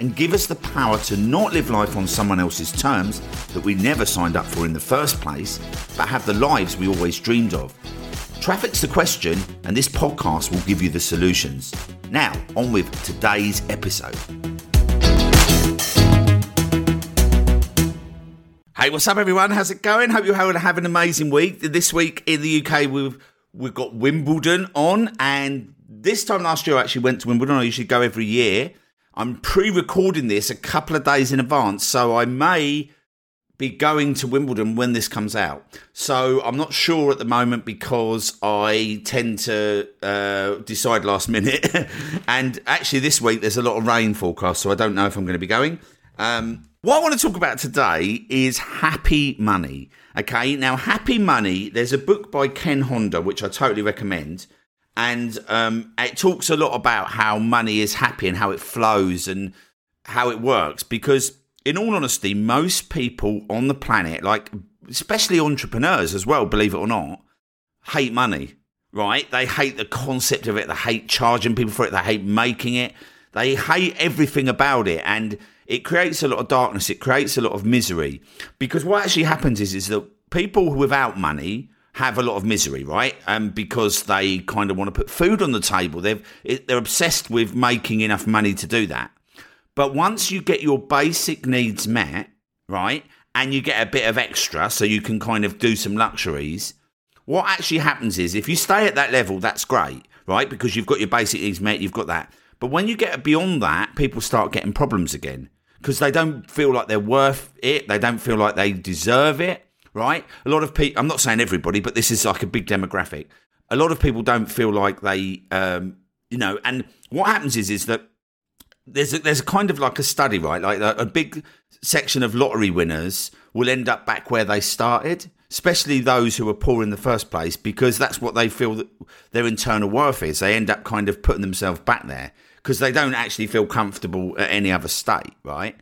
and give us the power to not live life on someone else's terms that we never signed up for in the first place, but have the lives we always dreamed of. Traffic's the question, and this podcast will give you the solutions. Now, on with today's episode. Hey, what's up, everyone? How's it going? Hope you have an amazing week. This week in the UK, we've we've got Wimbledon on, and this time last year, I actually went to Wimbledon. I usually go every year. I'm pre-recording this a couple of days in advance, so I may be going to Wimbledon when this comes out. So I'm not sure at the moment because I tend to uh, decide last minute. and actually, this week there's a lot of rain forecast, so I don't know if I'm going to be going. Um, what I want to talk about today is happy money. Okay, now happy money. There's a book by Ken Honda which I totally recommend, and um, it talks a lot about how money is happy and how it flows and how it works. Because, in all honesty, most people on the planet, like especially entrepreneurs as well, believe it or not, hate money. Right? They hate the concept of it. They hate charging people for it. They hate making it. They hate everything about it, and it creates a lot of darkness. It creates a lot of misery because what actually happens is is that people without money have a lot of misery, right? Um, because they kind of want to put food on the table. They've they're obsessed with making enough money to do that. But once you get your basic needs met, right, and you get a bit of extra, so you can kind of do some luxuries. What actually happens is if you stay at that level, that's great, right? Because you've got your basic needs met, you've got that. But when you get beyond that, people start getting problems again because they don't feel like they're worth it. They don't feel like they deserve it, right? A lot of people, I'm not saying everybody, but this is like a big demographic. A lot of people don't feel like they, um, you know, and what happens is, is that there's a, there's a kind of like a study, right? Like a, a big section of lottery winners will end up back where they started, especially those who are poor in the first place, because that's what they feel that their internal worth is. They end up kind of putting themselves back there because they don't actually feel comfortable at any other state, right?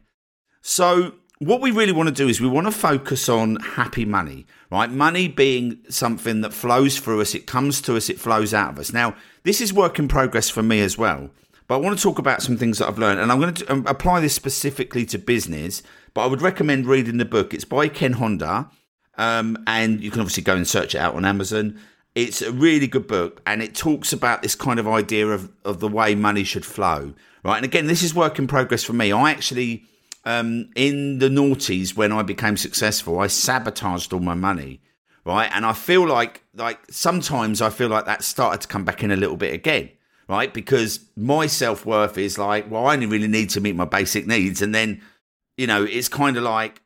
So, what we really want to do is we want to focus on happy money, right? Money being something that flows through us, it comes to us, it flows out of us. Now, this is work in progress for me as well. But I want to talk about some things that I've learned, and I'm going to um, apply this specifically to business. But I would recommend reading the book. It's by Ken Honda, um, and you can obviously go and search it out on Amazon. It's a really good book and it talks about this kind of idea of, of the way money should flow, right? And again, this is work in progress for me. I actually, um, in the noughties when I became successful, I sabotaged all my money, right? And I feel like, like sometimes I feel like that started to come back in a little bit again, right? Because my self worth is like, well, I only really need to meet my basic needs. And then, you know, it's kind of like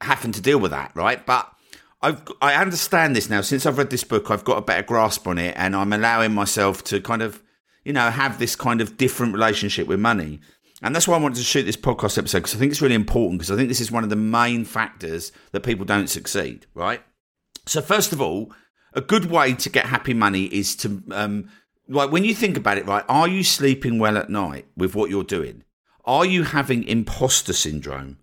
having to deal with that, right? But I've I understand this now since I've read this book. I've got a better grasp on it, and I'm allowing myself to kind of, you know, have this kind of different relationship with money. And that's why I wanted to shoot this podcast episode because I think it's really important because I think this is one of the main factors that people don't succeed. Right. So first of all, a good way to get happy money is to um, like when you think about it, right? Are you sleeping well at night with what you're doing? Are you having imposter syndrome?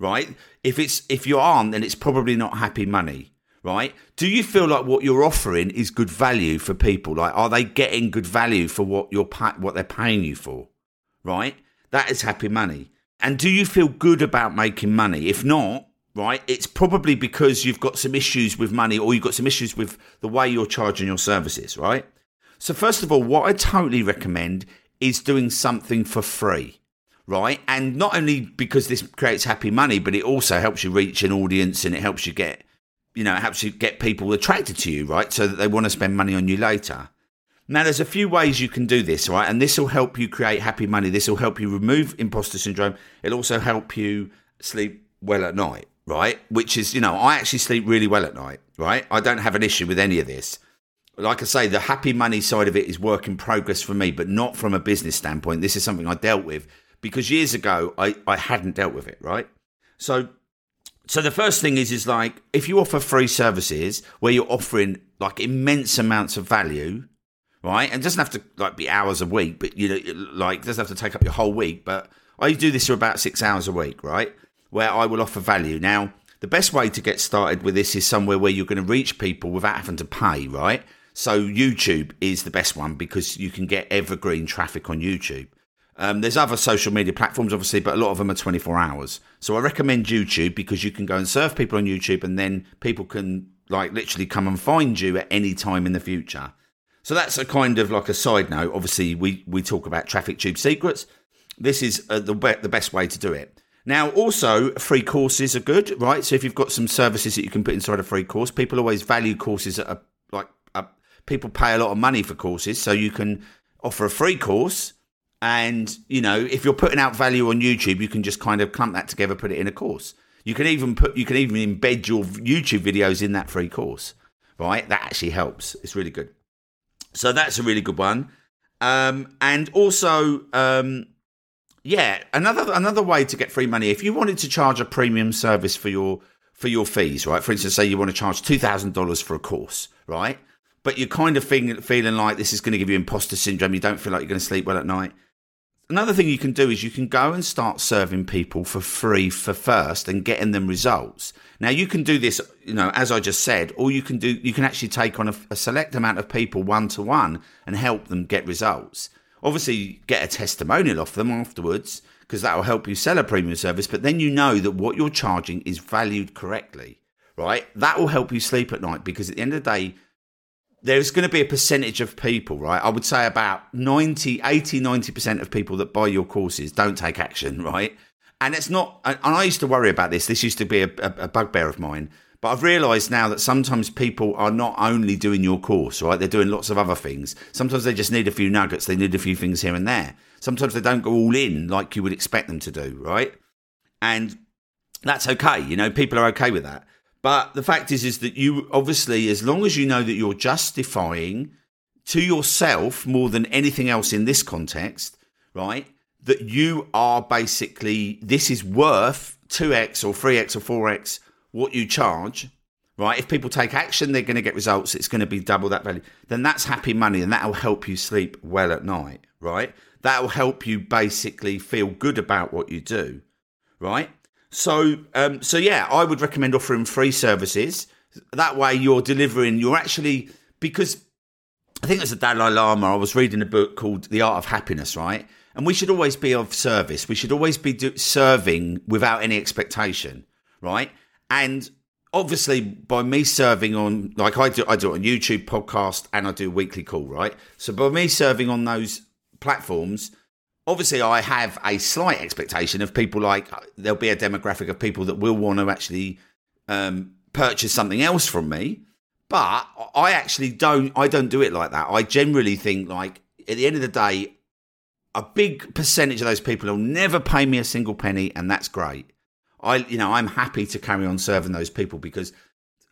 right? If it's if you aren't, then it's probably not happy money, right? Do you feel like what you're offering is good value for people? Like, are they getting good value for what you're what they're paying you for, right? That is happy money. And do you feel good about making money? If not, right, it's probably because you've got some issues with money or you've got some issues with the way you're charging your services, right? So, first of all, what I totally recommend is doing something for free right? And not only because this creates happy money, but it also helps you reach an audience and it helps you get, you know, it helps you get people attracted to you, right? So that they want to spend money on you later. Now, there's a few ways you can do this, right? And this will help you create happy money. This will help you remove imposter syndrome. It'll also help you sleep well at night, right? Which is, you know, I actually sleep really well at night, right? I don't have an issue with any of this. Like I say, the happy money side of it is work in progress for me, but not from a business standpoint. This is something I dealt with because years ago I, I hadn't dealt with it, right? So so the first thing is is like if you offer free services where you're offering like immense amounts of value, right? And doesn't have to like be hours a week, but you know, like doesn't have to take up your whole week. But I do this for about six hours a week, right? Where I will offer value. Now, the best way to get started with this is somewhere where you're going to reach people without having to pay, right? So YouTube is the best one because you can get evergreen traffic on YouTube. Um, there's other social media platforms, obviously, but a lot of them are 24 hours. So I recommend YouTube because you can go and serve people on YouTube, and then people can like literally come and find you at any time in the future. So that's a kind of like a side note. Obviously, we we talk about traffic tube secrets. This is uh, the be- the best way to do it. Now, also, free courses are good, right? So if you've got some services that you can put inside a free course, people always value courses that are like uh, people pay a lot of money for courses, so you can offer a free course and, you know, if you're putting out value on YouTube, you can just kind of clump that together, put it in a course. You can even put, you can even embed your YouTube videos in that free course, right? That actually helps. It's really good. So that's a really good one. Um, and also, um, yeah, another another way to get free money. If you wanted to charge a premium service for your for your fees, right? For instance, say you want to charge two thousand dollars for a course, right? But you're kind of feeling, feeling like this is going to give you imposter syndrome. You don't feel like you're going to sleep well at night another thing you can do is you can go and start serving people for free for first and getting them results. Now you can do this, you know, as I just said, or you can do, you can actually take on a, a select amount of people one to one and help them get results. Obviously, get a testimonial off them afterwards because that will help you sell a premium service. But then you know that what you're charging is valued correctly, right? That will help you sleep at night because at the end of the day, there's going to be a percentage of people, right? I would say about 90, 80, 90% of people that buy your courses don't take action, right? And it's not, and I used to worry about this. This used to be a, a, bugbear of mine. But I've realized now that sometimes people are not only doing your course, right? They're doing lots of other things. Sometimes they just need a few nuggets. They need a few things here and there. Sometimes they don't go all in like you would expect them to do, right? And that's okay. You know, people are okay with that. But the fact is, is that you obviously, as long as you know that you're justifying to yourself more than anything else in this context, right? That you are basically, this is worth 2x or 3x or 4x what you charge, right? If people take action, they're going to get results. It's going to be double that value. Then that's happy money and that will help you sleep well at night, right? That will help you basically feel good about what you do, right? So, um, so yeah, I would recommend offering free services. That way, you're delivering. You're actually because I think it's the Dalai Lama. I was reading a book called The Art of Happiness, right? And we should always be of service. We should always be do- serving without any expectation, right? And obviously, by me serving on, like I do, I do it on YouTube, podcast, and I do weekly call, right? So by me serving on those platforms, obviously I have a slight expectation of people like there'll be a demographic of people that will want to actually um, purchase something else from me. But I actually don't. I don't do it like that. I generally think like at the end of the day, a big percentage of those people will never pay me a single penny, and that's great. I, you know, I'm happy to carry on serving those people because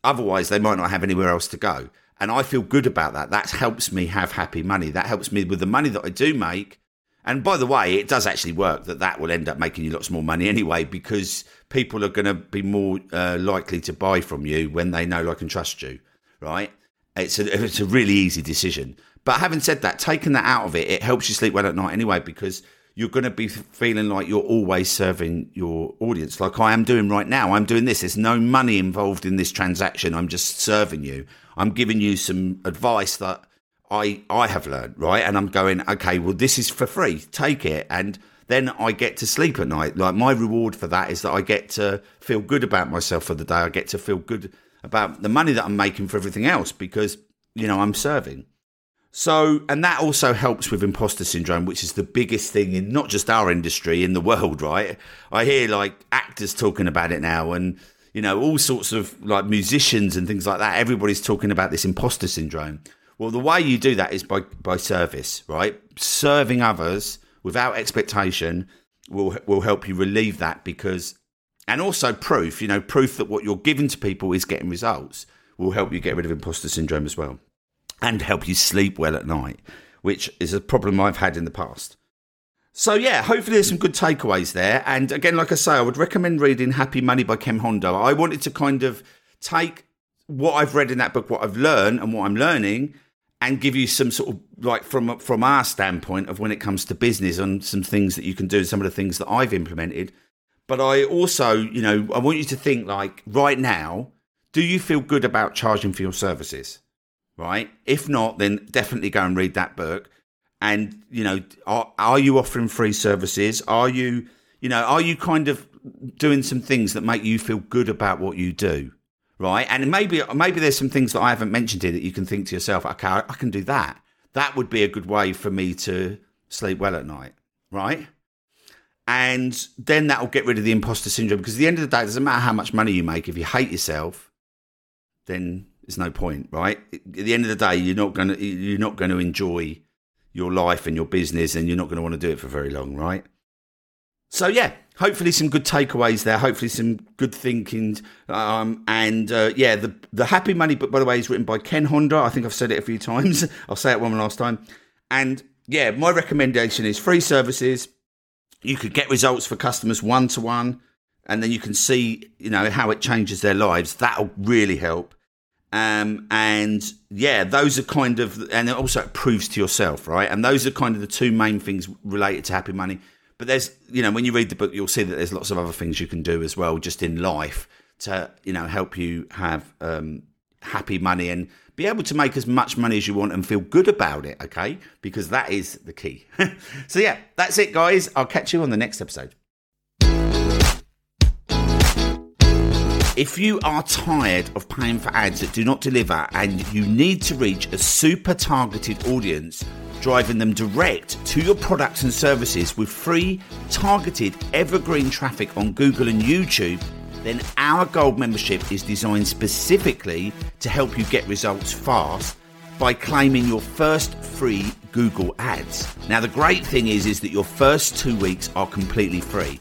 otherwise they might not have anywhere else to go. And I feel good about that. That helps me have happy money. That helps me with the money that I do make and by the way, it does actually work that that will end up making you lots more money anyway, because people are going to be more uh, likely to buy from you when they know, like, and trust you, right? It's a, it's a really easy decision. But having said that, taking that out of it, it helps you sleep well at night anyway, because you're going to be feeling like you're always serving your audience, like I am doing right now. I'm doing this. There's no money involved in this transaction. I'm just serving you. I'm giving you some advice that I I have learned, right? And I'm going, okay, well, this is for free. Take it. And then I get to sleep at night. Like my reward for that is that I get to feel good about myself for the day. I get to feel good about the money that I'm making for everything else because, you know, I'm serving. So, and that also helps with imposter syndrome, which is the biggest thing in not just our industry, in the world, right? I hear like actors talking about it now and, you know, all sorts of like musicians and things like that. Everybody's talking about this imposter syndrome. Well, the way you do that is by by service, right? Serving others without expectation will will help you relieve that because and also proof, you know, proof that what you're giving to people is getting results will help you get rid of imposter syndrome as well and help you sleep well at night, which is a problem I've had in the past. So yeah, hopefully there's some good takeaways there. And again, like I say, I would recommend reading Happy Money by Ken Honda. I wanted to kind of take what I've read in that book, what I've learned and what I'm learning, and give you some sort of like from from our standpoint of when it comes to business and some things that you can do, and some of the things that I've implemented. But I also, you know, I want you to think like right now, do you feel good about charging for your services? Right? If not, then definitely go and read that book. And, you know, are, are you offering free services? Are you, you know, are you kind of doing some things that make you feel good about what you do? Right? And maybe maybe there's some things that I haven't mentioned here that you can think to yourself, okay, I can do that. That would be a good way for me to sleep well at night, right? And then that will get rid of the imposter syndrome because at the end of the day, it doesn't matter how much money you make. If you hate yourself, then there's no point, right? At the end of the day, you're not gonna you're not going to enjoy your life and your business, and you're not going to want to do it for very long, right? So yeah, hopefully some good takeaways there. Hopefully some good thinking. Um, and uh, yeah, the the Happy Money book, by the way, is written by Ken Honda. I think I've said it a few times. I'll say it one last time. And yeah, my recommendation is free services. You could get results for customers one to one, and then you can see you know how it changes their lives. That'll really help. Um, and yeah, those are kind of, and also it proves to yourself, right? And those are kind of the two main things related to happy money. But there's, you know, when you read the book, you'll see that there's lots of other things you can do as well, just in life, to you know help you have um, happy money and be able to make as much money as you want and feel good about it. Okay, because that is the key. so yeah, that's it, guys. I'll catch you on the next episode. If you are tired of paying for ads that do not deliver and you need to reach a super targeted audience driving them direct to your products and services with free, targeted, evergreen traffic on Google and YouTube, then our Gold membership is designed specifically to help you get results fast by claiming your first free Google ads. Now the great thing is is that your first 2 weeks are completely free.